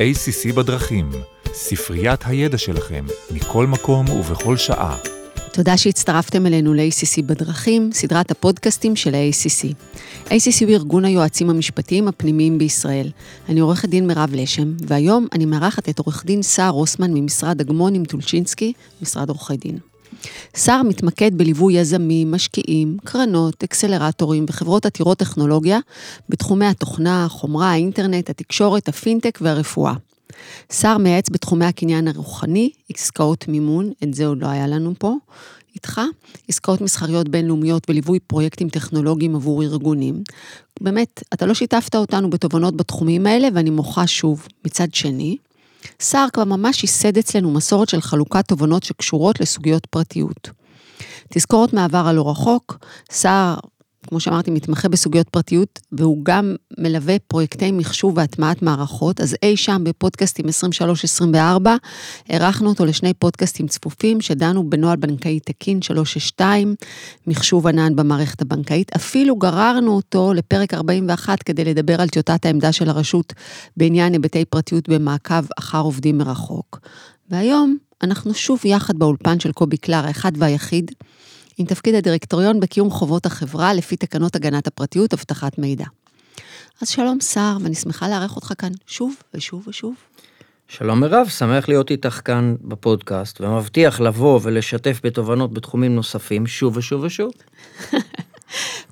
ACC בדרכים, ספריית הידע שלכם, מכל מקום ובכל שעה. תודה שהצטרפתם אלינו ל-ACC בדרכים, סדרת הפודקאסטים של ה-ACC. ACC הוא ארגון היועצים המשפטיים הפנימיים בישראל. אני עורכת דין מירב לשם, והיום אני מארחת את עורך דין סער רוסמן ממשרד אגמון עם טולצ'ינסקי, משרד עורכי דין. סער מתמקד בליווי יזמים, משקיעים, קרנות, אקסלרטורים וחברות עתירות טכנולוגיה בתחומי התוכנה, חומרה, האינטרנט, התקשורת, הפינטק והרפואה. סער מייעץ בתחומי הקניין הרוחני, עסקאות מימון, את זה עוד לא היה לנו פה, איתך, עסקאות מסחריות בינלאומיות וליווי פרויקטים טכנולוגיים עבור ארגונים. באמת, אתה לא שיתפת אותנו בתובנות בתחומים האלה, ואני מוחה שוב. מצד שני, סער כבר ממש ייסד אצלנו מסורת של חלוקת תובנות שקשורות לסוגיות פרטיות. תזכורת מעבר הלא רחוק, סער כמו שאמרתי, מתמחה בסוגיות פרטיות, והוא גם מלווה פרויקטי מחשוב והטמעת מערכות, אז אי שם בפודקאסטים 23-24, אירחנו אותו לשני פודקאסטים צפופים, שדנו בנוהל בנקאי תקין 362, מחשוב ענן במערכת הבנקאית, אפילו גררנו אותו לפרק 41 כדי לדבר על טיוטת העמדה של הרשות בעניין היבטי פרטיות במעקב אחר עובדים מרחוק. והיום אנחנו שוב יחד באולפן של קובי קלר, האחד והיחיד, עם תפקיד הדירקטוריון בקיום חובות החברה לפי תקנות הגנת הפרטיות, אבטחת מידע. אז שלום סער, ואני שמחה לארח אותך כאן שוב ושוב ושוב. שלום מירב, שמח להיות איתך כאן בפודקאסט, ומבטיח לבוא ולשתף בתובנות בתחומים נוספים שוב ושוב ושוב.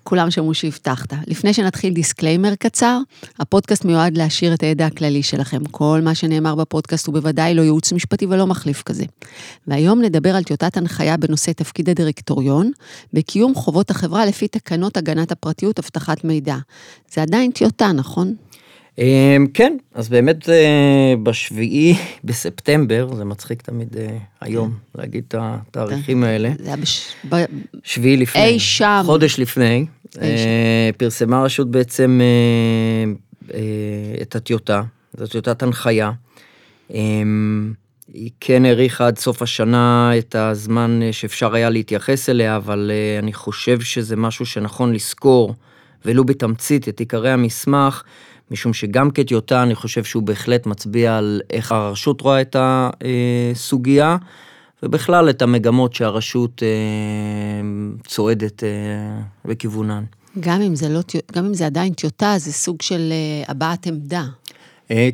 כולם שמעו שהבטחת. לפני שנתחיל disclaimer קצר, הפודקאסט מיועד להעשיר את הידע הכללי שלכם. כל מה שנאמר בפודקאסט הוא בוודאי לא ייעוץ משפטי ולא מחליף כזה. והיום נדבר על טיוטת הנחיה בנושא תפקיד הדירקטוריון, בקיום חובות החברה לפי תקנות הגנת הפרטיות, אבטחת מידע. זה עדיין טיוטה, נכון? אמ, כן, אז באמת אה, בשביעי בספטמבר, זה מצחיק תמיד אה, היום כן. להגיד את התאריכים כן. האלה. זה היה. שביעי לפני. אי שם. חודש לפני. אה, פרסמה הרשות בעצם את הטיוטה, זו טיוטת הנחיה. אמ, היא כן האריכה עד סוף השנה את הזמן שאפשר היה להתייחס אליה, אבל אני חושב שזה משהו שנכון לזכור, ולו בתמצית, את עיקרי המסמך. משום שגם כטיוטה אני חושב שהוא בהחלט מצביע על איך הרשות רואה את הסוגיה, ובכלל את המגמות שהרשות אה, צועדת אה, בכיוונן. גם אם זה, לא, גם אם זה עדיין טיוטה, זה סוג של אה, הבעת עמדה.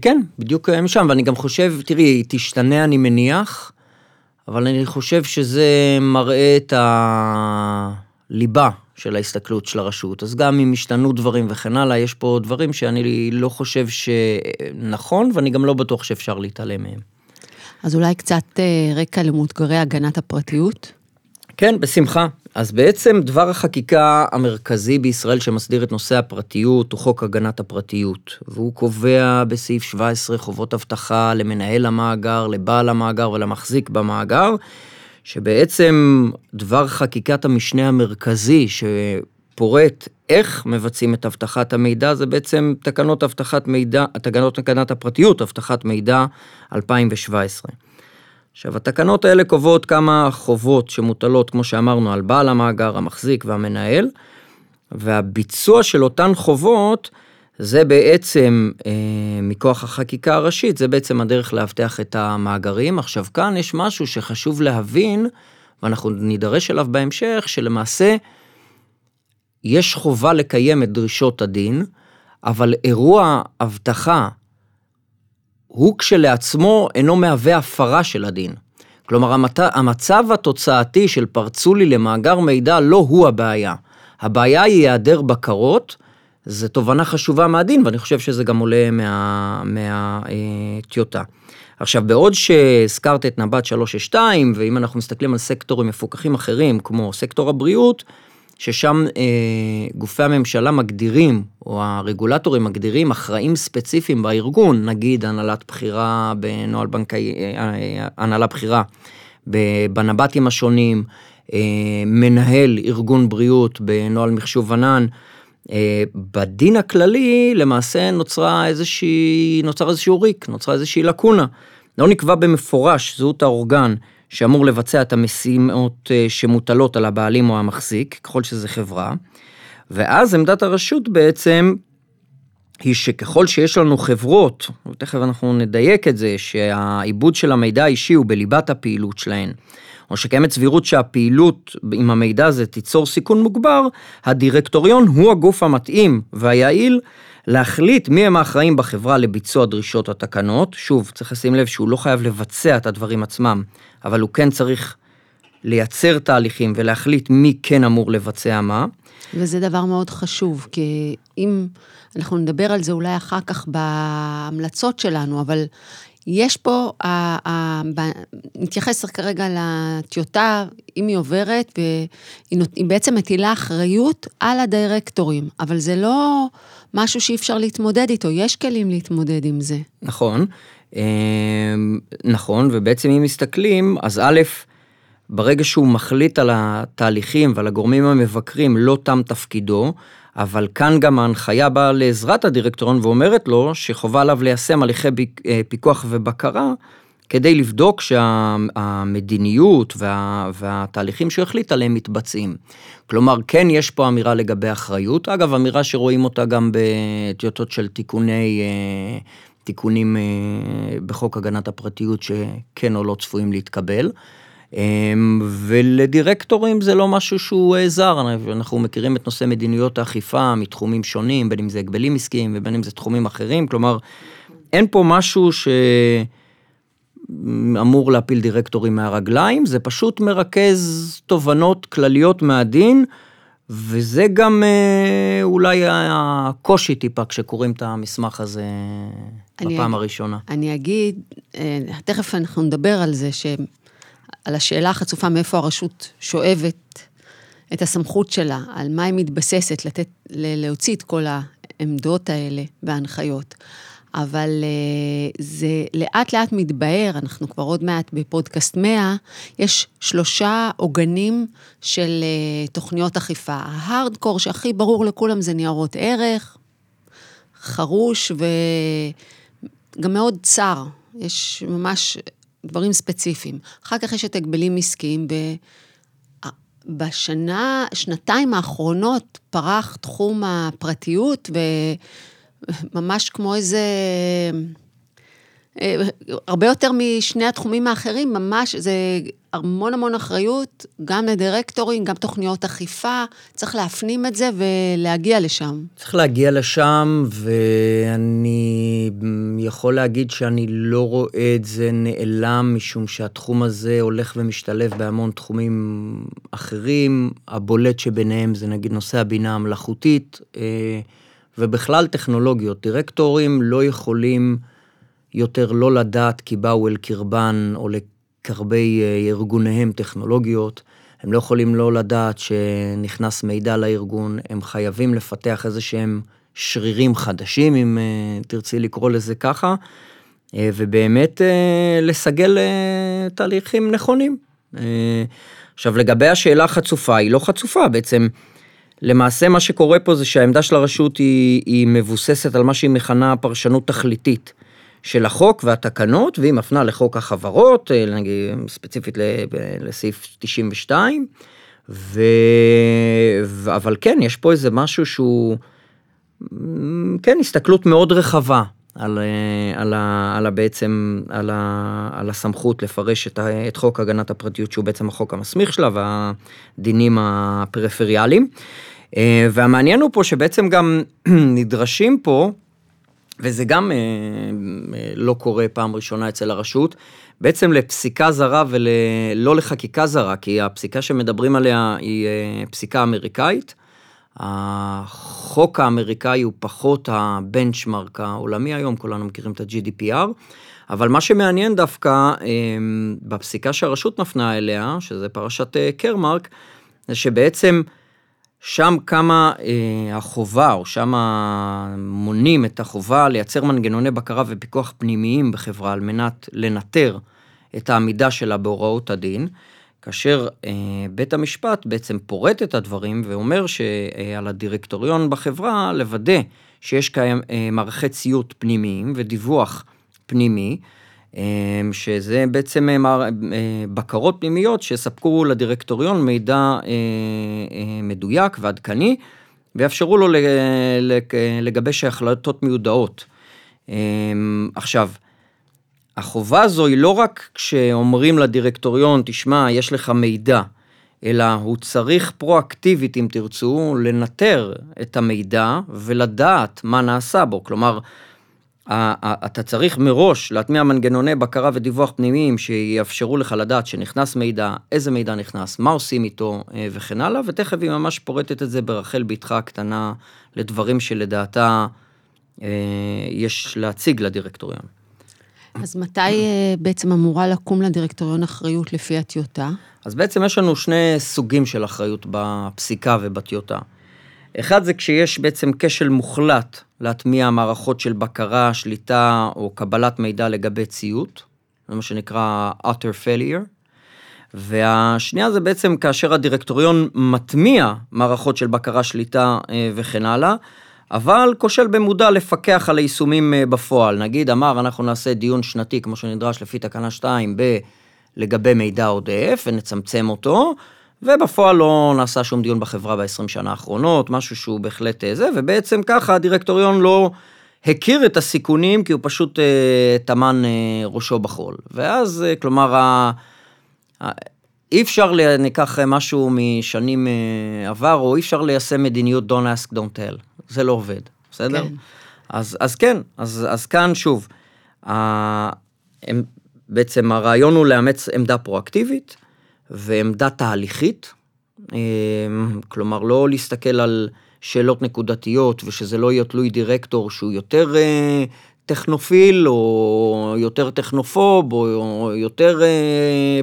כן, בדיוק משם, ואני גם חושב, תראי, היא תשתנה אני מניח, אבל אני חושב שזה מראה את הליבה של ההסתכלות של הרשות. אז גם אם השתנו דברים וכן הלאה, יש פה דברים שאני לא חושב שנכון, ואני גם לא בטוח שאפשר להתעלם מהם. אז אולי קצת אה, רקע למאותגרי הגנת הפרטיות? כן, בשמחה. אז בעצם דבר החקיקה המרכזי בישראל שמסדיר את נושא הפרטיות הוא חוק הגנת הפרטיות, והוא קובע בסעיף 17 חובות אבטחה למנהל המאגר, לבעל המאגר ולמחזיק במאגר. שבעצם דבר חקיקת המשנה המרכזי שפורט איך מבצעים את אבטחת המידע זה בעצם תקנות אבטחת מידע, תקנות הגנת הפרטיות, אבטחת מידע 2017. עכשיו התקנות האלה קובעות כמה חובות שמוטלות כמו שאמרנו על בעל המאגר, המחזיק והמנהל והביצוע של אותן חובות זה בעצם, אה, מכוח החקיקה הראשית, זה בעצם הדרך לאבטח את המאגרים. עכשיו כאן יש משהו שחשוב להבין, ואנחנו נידרש אליו בהמשך, שלמעשה יש חובה לקיים את דרישות הדין, אבל אירוע אבטחה הוא כשלעצמו אינו מהווה הפרה של הדין. כלומר, המצב התוצאתי של פרצו לי למאגר מידע לא הוא הבעיה. הבעיה היא היעדר בקרות, זו תובנה חשובה מהדין, ואני חושב שזה גם עולה מהטיוטה. מה, אה, עכשיו, בעוד שהזכרת את נבט 362, ואם אנחנו מסתכלים על סקטורים מפוקחים אחרים, כמו סקטור הבריאות, ששם אה, גופי הממשלה מגדירים, או הרגולטורים מגדירים אחראים ספציפיים בארגון, נגיד הנהלת בחירה בנוהל בנקאי, אה, אה הנהלה בחירה בנבטים השונים, אה, מנהל ארגון בריאות בנוהל מחשוב ענן, בדין הכללי למעשה נוצרה איזושהי, נוצר איזשהו ריק, נוצרה איזושהי לקונה. לא נקבע במפורש זהות האורגן שאמור לבצע את המשימות אה, שמוטלות על הבעלים או המחזיק, ככל שזה חברה, ואז עמדת הרשות בעצם היא שככל שיש לנו חברות, ותכף אנחנו נדייק את זה, שהעיבוד של המידע האישי הוא בליבת הפעילות שלהן, או שקיימת סבירות שהפעילות עם המידע הזה תיצור סיכון מוגבר, הדירקטוריון הוא הגוף המתאים והיעיל להחליט מי הם האחראים בחברה לביצוע דרישות התקנות. שוב, צריך לשים לב שהוא לא חייב לבצע את הדברים עצמם, אבל הוא כן צריך לייצר תהליכים ולהחליט מי כן אמור לבצע מה. וזה דבר מאוד חשוב, כי אם, אנחנו נדבר על זה אולי אחר כך בהמלצות שלנו, אבל יש פה, נתייחס כרגע לטיוטה, אם היא עוברת, והיא היא בעצם מטילה אחריות על הדירקטורים, אבל זה לא משהו שאי אפשר להתמודד איתו, יש כלים להתמודד עם זה. נכון, אמ, נכון, ובעצם אם מסתכלים, אז א', ברגע שהוא מחליט על התהליכים ועל הגורמים המבקרים, לא תם תפקידו, אבל כאן גם ההנחיה באה לעזרת הדירקטוריון ואומרת לו שחובה עליו ליישם הליכי אה, פיקוח ובקרה כדי לבדוק שהמדיניות וה, והתהליכים שהוא החליט עליהם מתבצעים. כלומר, כן יש פה אמירה לגבי אחריות, אגב, אמירה שרואים אותה גם בטיוטות של תיקוני, אה, תיקונים אה, בחוק הגנת הפרטיות שכן או לא צפויים להתקבל. אמ, ולדירקטורים זה לא משהו שהוא אה, זר, אנחנו מכירים את נושא מדיניות האכיפה מתחומים שונים, בין אם זה הגבלים עסקיים ובין אם זה תחומים אחרים, כלומר, אין פה משהו שאמור להפיל דירקטורים מהרגליים, זה פשוט מרכז תובנות כלליות מהדין, וזה גם אה, אולי הקושי טיפה כשקוראים את המסמך הזה בפעם אני, הראשונה. אני אגיד, אה, תכף אנחנו נדבר על זה, ש... על השאלה החצופה מאיפה הרשות שואבת את הסמכות שלה, על מה היא מתבססת, לתת, להוציא את כל העמדות האלה וההנחיות. אבל אה, זה לאט לאט מתבהר, אנחנו כבר עוד מעט בפודקאסט 100, יש שלושה עוגנים של אה, תוכניות אכיפה. ההארדקור, שהכי ברור לכולם, זה ניירות ערך, חרוש וגם מאוד צר. יש ממש דברים ספציפיים. אחר כך יש את הגבלים עסקיים. ב... בשנה, שנתיים האחרונות פרח תחום הפרטיות, וממש כמו איזה... אה, הרבה יותר משני התחומים האחרים, ממש, זה המון המון אחריות, גם לדירקטורים, גם תוכניות אכיפה, צריך להפנים את זה ולהגיע לשם. צריך להגיע לשם, ואני יכול להגיד שאני לא רואה את זה נעלם, משום שהתחום הזה הולך ומשתלב בהמון תחומים אחרים. הבולט שביניהם זה נגיד נושא הבינה המלאכותית, אה, ובכלל טכנולוגיות. דירקטורים לא יכולים... יותר לא לדעת כי באו אל קרבן או לקרבי אה, ארגוניהם טכנולוגיות. הם לא יכולים לא לדעת שנכנס מידע לארגון, הם חייבים לפתח איזה שהם שרירים חדשים, אם אה, תרצי לקרוא לזה ככה, אה, ובאמת לסגל תהליכים נכונים. עכשיו, לגבי השאלה החצופה, היא לא חצופה, בעצם למעשה מה שקורה פה זה שהעמדה של הרשות היא, היא מבוססת על מה שהיא מכנה פרשנות תכליתית. של החוק והתקנות, והיא מפנה לחוק החברות, אה, נגיד, ספציפית לסעיף 92, ו... אבל כן, יש פה איזה משהו שהוא, כן, הסתכלות מאוד רחבה על, אה, על, ה, על ה, בעצם, על, ה, על הסמכות לפרש את, ה, את חוק הגנת הפרטיות, שהוא בעצם החוק המסמיך שלה, והדינים הפריפריאליים. אה, והמעניין הוא פה שבעצם גם נדרשים פה, וזה גם אה, אה, לא קורה פעם ראשונה אצל הרשות, בעצם לפסיקה זרה ולא לחקיקה זרה, כי הפסיקה שמדברים עליה היא אה, פסיקה אמריקאית. החוק האמריקאי הוא פחות הבנצ'מרק העולמי היום, כולנו מכירים את ה-GDPR, אבל מה שמעניין דווקא אה, בפסיקה שהרשות מפנה אליה, שזה פרשת אה, קרמרק, זה שבעצם שם קמה אה, החובה, או שם מונים את החובה לייצר מנגנוני בקרה ופיקוח פנימיים בחברה על מנת לנטר את העמידה שלה בהוראות הדין, כאשר אה, בית המשפט בעצם פורט את הדברים ואומר שעל הדירקטוריון בחברה לוודא שיש קיים אה, מערכי ציות פנימיים ודיווח פנימי, שזה בעצם אה, אה, בקרות פנימיות שספקו לדירקטוריון מידע אה, מדויק ועדכני, ויאפשרו לו לגבש החלטות מיודעות. עכשיו, החובה הזו היא לא רק כשאומרים לדירקטוריון, תשמע, יש לך מידע, אלא הוא צריך פרואקטיבית, אם תרצו, לנטר את המידע ולדעת מה נעשה בו. כלומר, אתה צריך מראש להטמיע מנגנוני בקרה ודיווח פנימיים שיאפשרו לך לדעת שנכנס מידע, איזה מידע נכנס, מה עושים איתו אה, וכן הלאה, ותכף היא ממש פורטת את זה ברחל בתך הקטנה לדברים שלדעתה אה, יש להציג לדירקטוריון. אז מתי אה, בעצם אמורה לקום לדירקטוריון אחריות לפי הטיוטה? אז בעצם יש לנו שני סוגים של אחריות בפסיקה ובטיוטה. אחד זה כשיש בעצם כשל מוחלט להטמיע מערכות של בקרה, שליטה או קבלת מידע לגבי ציות, זה מה שנקרא utter failure. והשנייה זה בעצם כאשר הדירקטוריון מטמיע מערכות של בקרה, שליטה אה, וכן הלאה, אבל כושל במודע לפקח על היישומים אה, בפועל. נגיד אמר, אנחנו נעשה דיון שנתי כמו שנדרש לפי תקנה 2 ב... לגבי מידע עודף ונצמצם אותו, ובפועל לא נעשה שום דיון בחברה ב-20 שנה האחרונות, משהו שהוא בהחלט אה, זה, ובעצם ככה הדירקטוריון לא הכיר את הסיכונים, כי הוא פשוט אה, טמן אה, ראשו בחול. ואז, אה, כלומר, ה... אי אפשר, ניקח משהו משנים אה, עבר, או אי אפשר ליישם מדיניות Don't ask, don't tell. זה לא עובד, בסדר? כן. אז, אז כן, אז, אז כאן שוב, ה, הם, בעצם הרעיון הוא לאמץ עמדה פרואקטיבית ועמדה תהליכית, אה, כלומר לא להסתכל על שאלות נקודתיות ושזה לא יהיה תלוי דירקטור שהוא יותר אה, טכנופיל או יותר טכנופוב או יותר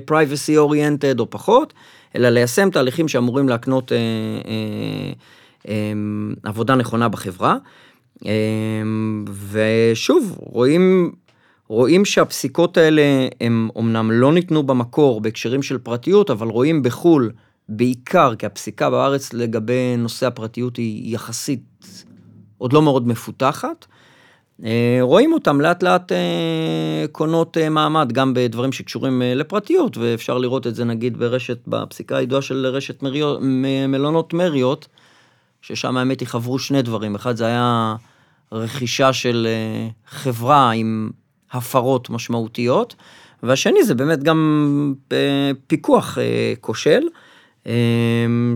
פרייבסי uh, אוריינטד או פחות, אלא ליישם תהליכים שאמורים להקנות עבודה נכונה בחברה. ושוב, רואים, רואים שהפסיקות האלה הם אמנם לא ניתנו במקור בהקשרים של פרטיות, אבל רואים בחו"ל בעיקר, כי הפסיקה בארץ לגבי נושא הפרטיות היא יחסית עוד לא מאוד מפותחת. אה, רואים אותם לאט לאט אה, קונות אה, מעמד גם בדברים שקשורים לפרטיות ואפשר לראות את זה נגיד ברשת בפסיקה הידועה של רשת מריות, מלונות מריות ששם האמת היא חברו שני דברים אחד זה היה רכישה של חברה עם הפרות משמעותיות והשני זה באמת גם פיקוח כושל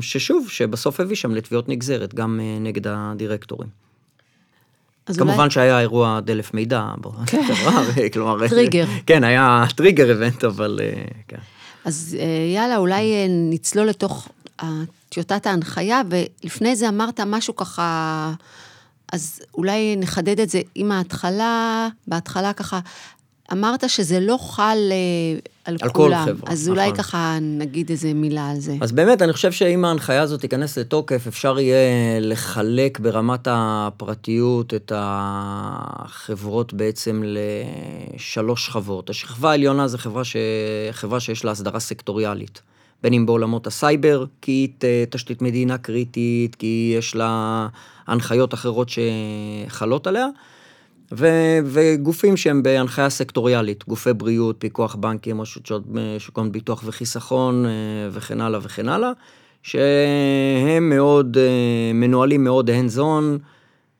ששוב שבסוף הביא שם לתביעות נגזרת גם נגד הדירקטורים. כמובן אולי... שהיה אירוע דלף מידע, כן. כלומר, טריגר. כן, היה טריגר איבנט, אבל אה, כן. אז אה, יאללה, אולי אה, נצלול לתוך טיוטת ההנחיה, ולפני זה אמרת משהו ככה, אז אולי נחדד את זה עם ההתחלה, בהתחלה ככה, אמרת שזה לא חל אה, על, על כולם, כל חברה, אז אולי נכון. ככה נגיד איזה מילה על זה. אז באמת, אני חושב שאם ההנחיה הזאת תיכנס לתוקף, אפשר יהיה לחלק ברמת הפרטיות את החברות בעצם לשלוש שכבות. השכבה העליונה זה חברה, ש... חברה שיש לה הסדרה סקטוריאלית. בין אם בעולמות הסייבר, כי היא תשתית מדינה קריטית, כי יש לה הנחיות אחרות שחלות עליה. ו- וגופים שהם בהנחיה סקטוריאלית, גופי בריאות, פיקוח בנקים, רשות שוק ההון ביטוח וחיסכון אה, וכן הלאה וכן הלאה, שהם מאוד, אה, מנוהלים מאוד hands on,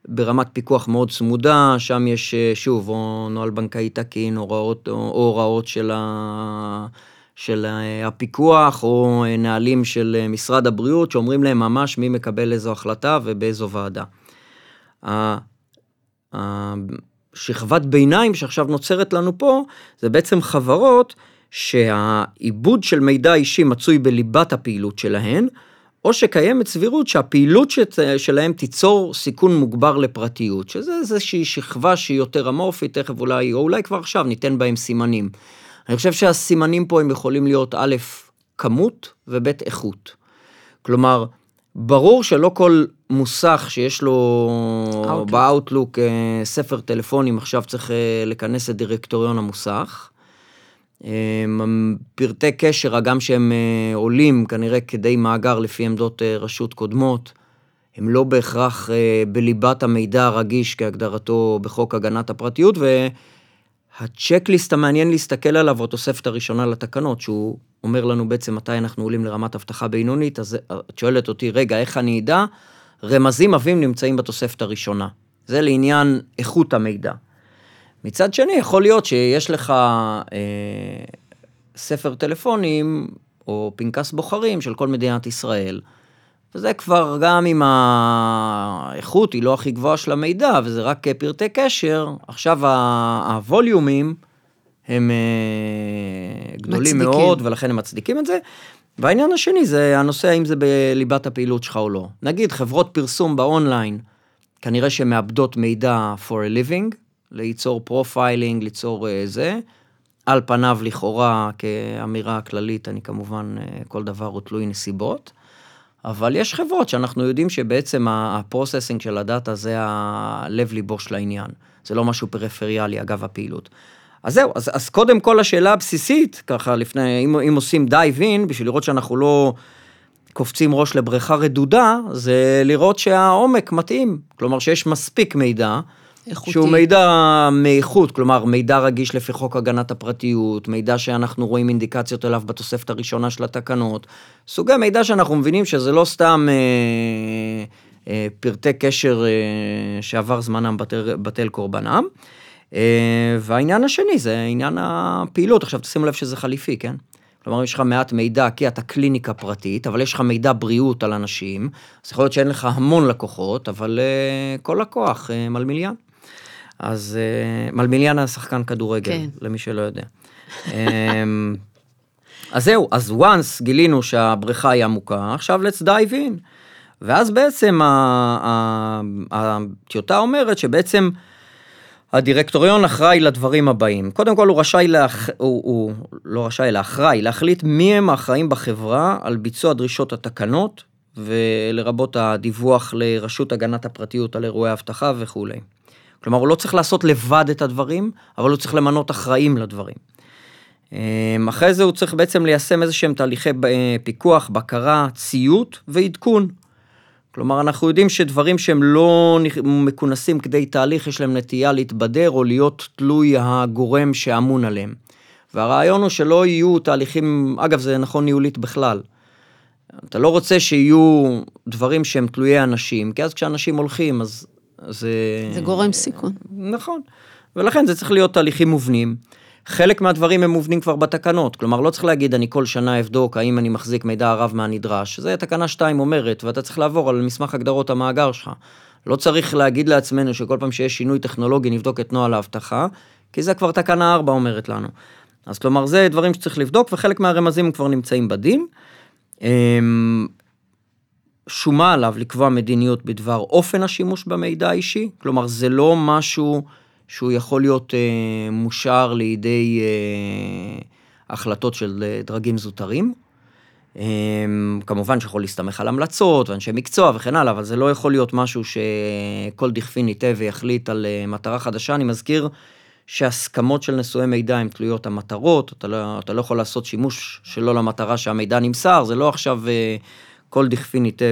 ברמת פיקוח מאוד צמודה, שם יש אה, שוב, או נוהל בנקאי תקין, הוראות, או הוראות של, ה, של הפיקוח, או נהלים של משרד הבריאות, שאומרים להם ממש מי מקבל איזו החלטה ובאיזו ועדה. השכבת ביניים שעכשיו נוצרת לנו פה, זה בעצם חברות שהעיבוד של מידע אישי מצוי בליבת הפעילות שלהן, או שקיימת סבירות שהפעילות שלהם תיצור סיכון מוגבר לפרטיות, שזה איזושהי שכבה שהיא יותר אמורפית, תכף אולי, או אולי כבר עכשיו ניתן בהם סימנים. אני חושב שהסימנים פה הם יכולים להיות א', כמות וב', איכות. כלומר, ברור שלא כל מוסך שיש לו באאוטלוק אה, ספר טלפונים עכשיו צריך אה, לכנס את דירקטוריון המוסך. אה, פרטי קשר, הגם שהם עולים כנראה כדי מאגר לפי עמדות רשות קודמות, הם לא בהכרח בליבת המידע הרגיש כהגדרתו בחוק הגנת הפרטיות, והצ'קליסט המעניין להסתכל עליו הוא התוספת הראשונה לתקנות, שהוא אומר לנו בעצם מתי אנחנו עולים לרמת אבטחה בינונית, אז את שואלת אותי, רגע, איך אני אדע? רמזים עבים נמצאים בתוספת הראשונה. זה לעניין איכות המידע. מצד שני, יכול להיות שיש לך אה, ספר טלפונים או פנקס בוחרים של כל מדינת ישראל, וזה כבר גם אם האיכות היא לא הכי גבוהה של המידע, וזה רק פרטי קשר, עכשיו ה volumeים הם אה, גדולים מצדיקים. מאוד, ולכן הם מצדיקים את זה. והעניין השני זה הנושא האם זה בליבת הפעילות שלך או לא. נגיד חברות פרסום באונליין, כנראה שהן מעבדות מידע for a living, ליצור profiling, ליצור uh, זה. על פניו לכאורה כאמירה כללית, אני כמובן, uh, כל דבר הוא תלוי נסיבות. אבל יש חברות שאנחנו יודעים שבעצם ה processing של ה data זה הלב ליבו של העניין. זה לא משהו פריפריאלי אגב הפעילות. אז זהו, אז, אז קודם כל השאלה הבסיסית, ככה לפני, אם, אם עושים דייב אין, בשביל לראות שאנחנו לא קופצים ראש לבריכה רדודה, זה לראות שהעומק מתאים. כלומר שיש מספיק מידע. איכותי. שהוא מידע מאיכות, כלומר מידע רגיש לפי חוק הגנת הפרטיות, מידע שאנחנו רואים אינדיקציות אליו בתוספת הראשונה של התקנות, סוגי מידע שאנחנו מבינים שזה לא סתם אה, אה, פרטי קשר אה, שעבר זמנם בטל, בטל קורבנם. אה, והעניין השני זה עניין הפעילות, עכשיו תשימו לב שזה חליפי, כן? כלומר, יש לך מעט מידע כי אתה קליניקה פרטית, אבל יש לך מידע בריאות על אנשים, אז יכול להיות שאין לך המון לקוחות, אבל uh, כל לקוח uh, מלמיליאן. אז uh, מלמיליאן היה שחקן כדורגל, כן. למי שלא יודע. um, אז זהו, אז once גילינו שהבריכה היא עמוקה, עכשיו let's dive in. ואז בעצם הטיוטה אומרת שבעצם הדירקטוריון אחראי לדברים הבאים. קודם כל הוא רשאי, להח... הוא, הוא לא רשאי, אלא אחראי, להחליט מי הם האחראים בחברה על ביצוע דרישות התקנות, ולרבות הדיווח לרשות הגנת הפרטיות על אירועי אבטחה וכולי. כלומר, הוא לא צריך לעשות לבד את הדברים, אבל הוא צריך למנות אחראים לדברים. אמ, אחרי זה הוא צריך בעצם ליישם איזה שהם תהליכי אה, פיקוח, בקרה, ציות ועדכון. כלומר, אנחנו יודעים שדברים שהם לא מכונסים כדי תהליך, יש להם נטייה להתבדר או להיות תלוי הגורם שאמון עליהם. והרעיון הוא שלא יהיו תהליכים, אגב, זה נכון ניהולית בכלל. אתה לא רוצה שיהיו דברים שהם תלויי אנשים, כי אז כשאנשים הולכים, אז זה... זה גורם סיכון. נכון. ולכן זה צריך להיות תהליכים מובנים. חלק מהדברים הם מובנים כבר בתקנות, כלומר לא צריך להגיד אני כל שנה אבדוק האם אני מחזיק מידע רב מהנדרש, זה תקנה 2 אומרת ואתה צריך לעבור על מסמך הגדרות המאגר שלך. לא צריך להגיד לעצמנו שכל פעם שיש שינוי טכנולוגי נבדוק את נוהל האבטחה, כי זה כבר תקנה 4 אומרת לנו. אז כלומר זה דברים שצריך לבדוק וחלק מהרמזים כבר נמצאים בדין. שומה עליו לקבוע מדיניות בדבר אופן השימוש במידע האישי, כלומר זה לא משהו שהוא יכול להיות אה, מושר לידי אה, החלטות של אה, דרגים זוטרים. אה, כמובן שיכול להסתמך על המלצות ואנשי מקצוע וכן הלאה, אבל זה לא יכול להיות משהו שכל דכפין ייטה ויחליט על אה, מטרה חדשה. אני מזכיר שהסכמות של נשואי מידע הן תלויות המטרות, אתה לא, אתה לא יכול לעשות שימוש שלא למטרה שהמידע נמסר, זה לא עכשיו... אה, כל דכפין ייטה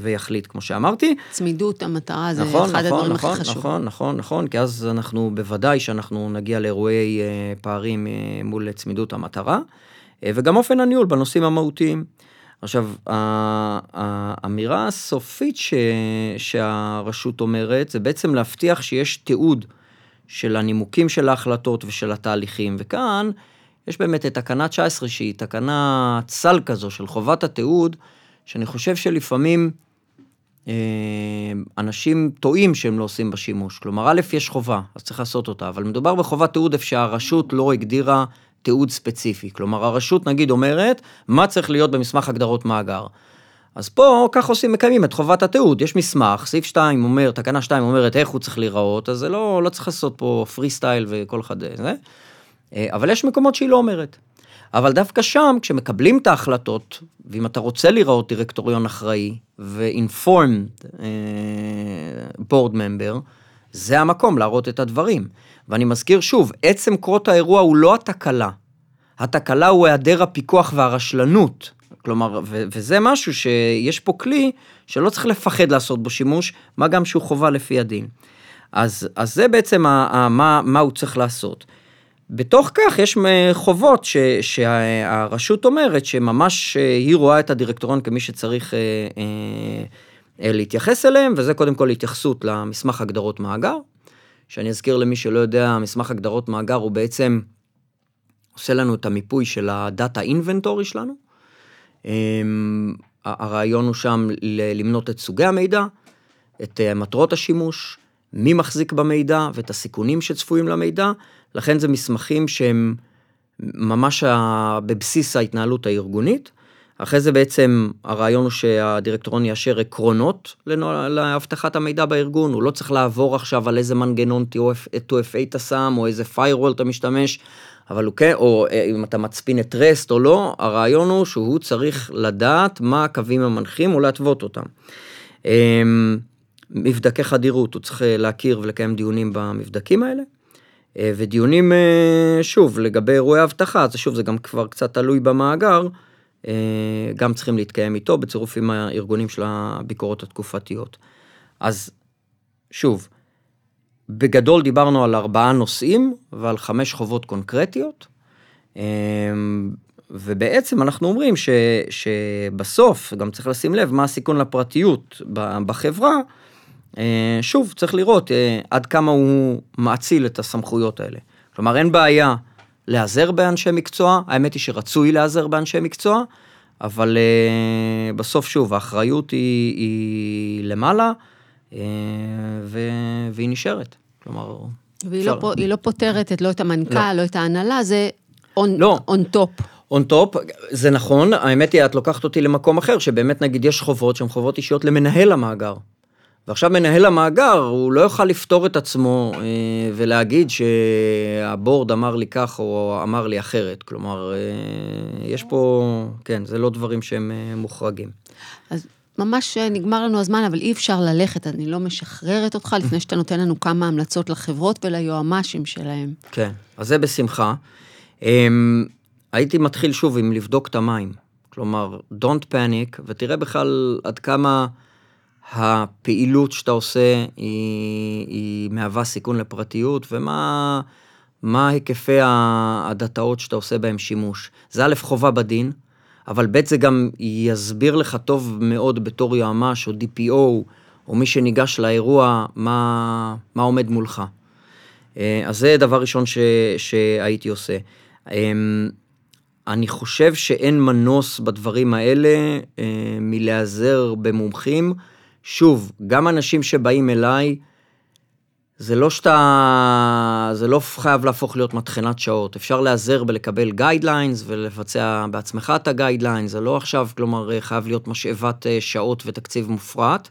ויחליט, כמו שאמרתי. צמידות המטרה זה נכון, אחד נכון, הדברים נכון, הכי חשובים. נכון, נכון, נכון, כי אז אנחנו, בוודאי שאנחנו נגיע לאירועי אה, פערים אה, מול צמידות המטרה, אה, וגם אופן הניהול בנושאים המהותיים. עכשיו, האמירה הסופית ש, שהרשות אומרת, זה בעצם להבטיח שיש תיעוד של הנימוקים של ההחלטות ושל התהליכים, וכאן יש באמת את תקנה 19 שהיא תקנה צל כזו של חובת התיעוד, שאני חושב שלפעמים אה, אנשים טועים שהם לא עושים בה שימוש. כלומר, א', יש חובה, אז צריך לעשות אותה, אבל מדובר בחובת תיעוד איפה שהרשות לא הגדירה תיעוד ספציפי. כלומר, הרשות נגיד אומרת, מה צריך להיות במסמך הגדרות מאגר. אז פה ככה עושים, מקיימים את חובת התיעוד, יש מסמך, סעיף 2 אומר, תקנה 2 אומרת איך הוא צריך להיראות, אז זה לא, לא צריך לעשות פה פרי סטייל וכל אחד זה. אה, אבל יש מקומות שהיא לא אומרת. אבל דווקא שם, כשמקבלים את ההחלטות, ואם אתה רוצה לראות דירקטוריון אחראי ו-informed uh, board member, זה המקום להראות את הדברים. ואני מזכיר שוב, עצם קרות האירוע הוא לא התקלה. התקלה הוא היעדר הפיקוח והרשלנות. כלומר, ו- וזה משהו שיש פה כלי שלא צריך לפחד לעשות בו שימוש, מה גם שהוא חובה לפי הדין. אז, אז זה בעצם ה- ה- מה, מה הוא צריך לעשות. בתוך כך יש חובות ש, שהרשות אומרת שממש אה, היא רואה את הדירקטוריון כמי שצריך אה, אה, אה, להתייחס אליהם, וזה קודם כל התייחסות למסמך הגדרות מאגר, שאני אזכיר למי שלא יודע, מסמך הגדרות מאגר הוא בעצם עושה לנו את המיפוי של הדאטה אינבנטורי שלנו. אמ, הרעיון הוא שם למנות את סוגי המידע, את אה, מטרות השימוש, מי מחזיק במידע ואת הסיכונים שצפויים למידע, לכן זה מסמכים שהם ממש בבסיס ההתנהלות הארגונית. אחרי זה בעצם הרעיון הוא שהדירקטוריון יאשר עקרונות לאבטחת המידע בארגון, הוא לא צריך לעבור עכשיו על איזה מנגנון 2FA אתה שם, או איזה firewall אתה משתמש, אבל הוא כן, או אה, אם אתה מצפין את רסט או לא, הרעיון הוא שהוא צריך לדעת מה הקווים המנחים ולהתוות אותם. מבדקי חדירות, הוא צריך אה, להכיר ולקיים דיונים במבדקים האלה. אה, ודיונים, שוב, לגבי אירועי אבטחה, אז שוב, זה גם כבר קצת תלוי במאגר, גם צריכים להתקיים איתו בצירוף עם הארגונים של הביקורות התקופתיות. אז שוב, בגדול דיברנו על ארבעה נושאים ועל חמש חובות קונקרטיות. ובעצם אנחנו אומרים ש, שבסוף גם צריך לשים לב מה הסיכון לפרטיות בחברה. אה, שוב, צריך לראות אה, עד כמה הוא מאציל את הסמכויות האלה. כלומר, אין בעיה להיעזר באנשי מקצוע, האמת היא שרצוי להיעזר באנשי מקצוע, אבל אה, בסוף, שוב, האחריות היא, היא למעלה. ו... והיא נשארת. כלומר, והיא לא, לא פותרת את, לא את המנכ"ל, לא, לא את ההנהלה, זה on לא. top. on top, זה נכון, האמת היא, את לוקחת אותי למקום אחר, שבאמת נגיד יש חובות שהן חובות אישיות למנהל המאגר. ועכשיו מנהל המאגר, הוא לא יוכל לפתור את עצמו אה, ולהגיד שהבורד אמר לי כך או אמר לי אחרת. כלומר, אה, יש פה, כן, זה לא דברים שהם אה, מוחרגים. אז ממש אה, נגמר לנו הזמן, אבל אי אפשר ללכת, אני לא משחררת אותך לפני שאתה נותן לנו כמה המלצות לחברות וליועמ"שים שלהם. כן, אז זה בשמחה. Um, הייתי מתחיל שוב עם לבדוק את המים. כלומר, Don't panic, ותראה בכלל עד כמה הפעילות שאתה עושה היא, היא מהווה סיכון לפרטיות, ומה מה היקפי הדאטאות שאתה עושה בהם שימוש. זה א', חובה בדין, אבל ב' זה גם יסביר לך טוב מאוד בתור יועמ"ש או DPO, או מי שניגש לאירוע, מה, מה עומד מולך. אה, אז זה דבר ראשון ש, שהייתי עושה. אמ, אני חושב שאין מנוס בדברים האלה אה, מלהיעזר במומחים. שוב, גם אנשים שבאים אליי, זה לא שאתה, זה לא חייב להפוך להיות מטחנת שעות, אפשר להיעזר בלקבל guidelines ולבצע בעצמך את ה guidelines, זה לא עכשיו, כלומר, חייב להיות משאבת אה, שעות ותקציב מופרז,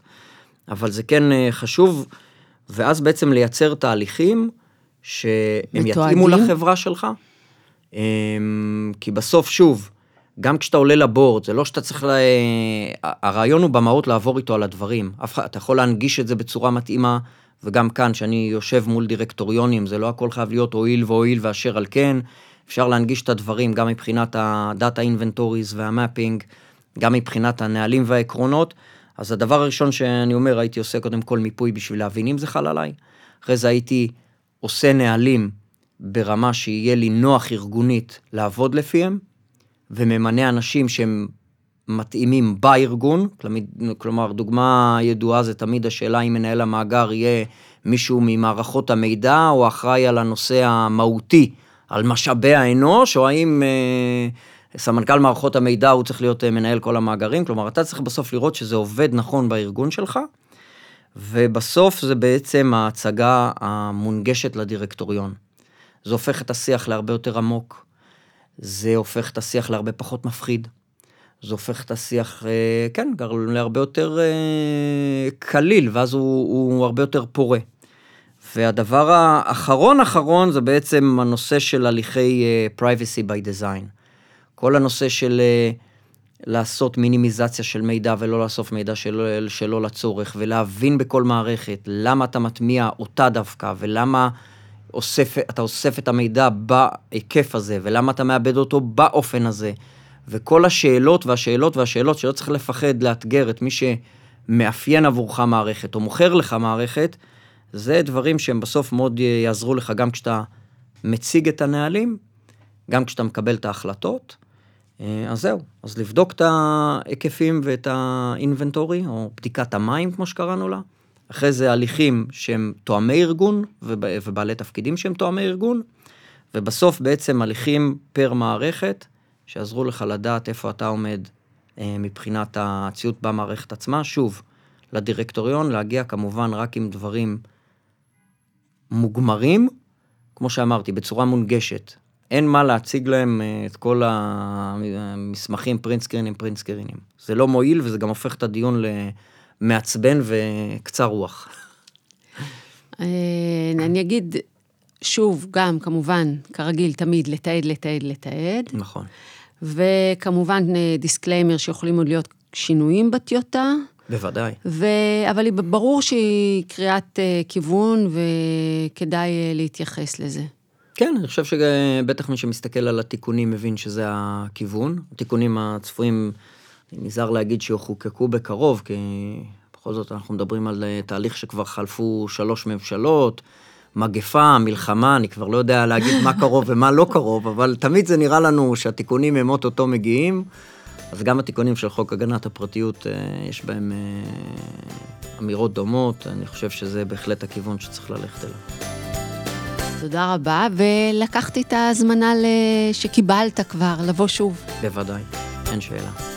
אבל זה כן אה, חשוב, ואז בעצם לייצר תהליכים שהם יתאימו לחברה שלך, אמ, כי בסוף, שוב, גם כשאתה עולה לבורד, זה לא שאתה צריך, ל... הרעיון הוא במהות לעבור איתו על הדברים, אתה יכול להנגיש את זה בצורה מתאימה. וגם כאן, שאני יושב מול דירקטוריונים, זה לא הכל חייב להיות הואיל והואיל ואשר על כן, אפשר להנגיש את הדברים גם מבחינת הדאטה אינבנטוריז והמאפינג, גם מבחינת הנהלים והעקרונות. אז הדבר הראשון שאני אומר, הייתי עושה קודם כל מיפוי בשביל להבין אם זה חל עליי. אחרי זה הייתי עושה נהלים ברמה שיהיה לי נוח ארגונית לעבוד לפיהם, וממנה אנשים שהם מתאימים בארגון, כלומר דוגמה ידועה זה תמיד השאלה אם מנהל המאגר יהיה מישהו ממערכות המידע או אחראי על הנושא המהותי, על משאבי האנוש, או האם אה, סמנכ"ל מערכות המידע הוא צריך להיות אה, מנהל כל המאגרים, כלומר אתה צריך בסוף לראות שזה עובד נכון בארגון שלך, ובסוף זה בעצם ההצגה המונגשת לדירקטוריון. זה הופך את השיח להרבה יותר עמוק, זה הופך את השיח להרבה פחות מפחיד. זה הופך את השיח, אה, כן, להרבה יותר אה, קליל, ואז הוא, הוא הרבה יותר פורה. והדבר האחרון אחרון זה בעצם הנושא של הליכי uh, privacy by design. כל הנושא של לעשות מינימיזציה של מידע ולא לאסוף מידע שלא, שלא לצורך, ולהבין בכל מערכת למה אתה מטמיע אותה דווקא, ולמה אוסף, אתה אוסף את המידע בהיקף הזה, ולמה אתה מאבד אותו באופן הזה. וכל השאלות והשאלות והשאלות שלא צריך לפחד לאתגר את מי שמאפיין עבורך מערכת או מוכר לך מערכת, זה דברים שהם בסוף מאוד יעזרו לך גם כשאתה מציג את הנהלים, גם כשאתה מקבל את ההחלטות, אה, אז זהו, אז לבדוק את ההיקפים ואת האינבנטורי, או בדיקת המים, כמו שקראנו לה. אחרי זה הליכים שהם תואמי ארגון, ובעלי תפקידים שהם תואמי ארגון, ובסוף בעצם הליכים פר מערכת, שיעזרו לך לדעת איפה אתה עומד אה, מבחינת הציות במערכת עצמה. שוב, לדירקטוריון להגיע כמובן רק עם דברים מוגמרים, כמו שאמרתי, בצורה מונגשת. אין מה להציג להם אה, את כל המסמכים, print screenים, print screenים. זה לא מועיל וזה גם הופך את הדיון למעצבן וקצר רוח. אה, אני אגיד, שוב, גם, כמובן, כרגיל, תמיד לתעד, לתעד, לתעד. נכון. וכמובן, disclaimer שיכולים עוד להיות שינויים בטיוטה. בוודאי. ו... אבל ברור שהיא קריאת אה, כיוון וכדאי להתייחס לזה. כן, אני חושב שבטח מי שמסתכל על התיקונים מבין שזה הכיוון. התיקונים הצפויים, נזהר להגיד שיחוקקו בקרוב, כי בכל זאת אנחנו מדברים על אה, תהליך שכבר חלפו שלוש ממשלות, מגפה, מלחמה, אני כבר לא יודע להגיד מה קרוב ומה לא קרוב, אבל תמיד זה נראה לנו שהתיקונים הם אוטוטו מגיעים. אז גם התיקונים של חוק הגנת הפרטיות, אה, יש בהם אה, אמירות דומות, אני חושב שזה בהחלט הכיוון שצריך ללכת אליו. תודה רבה, ולקחתי את ההזמנה שקיבלת כבר, לבוא שוב. בוודאי, אין שאלה.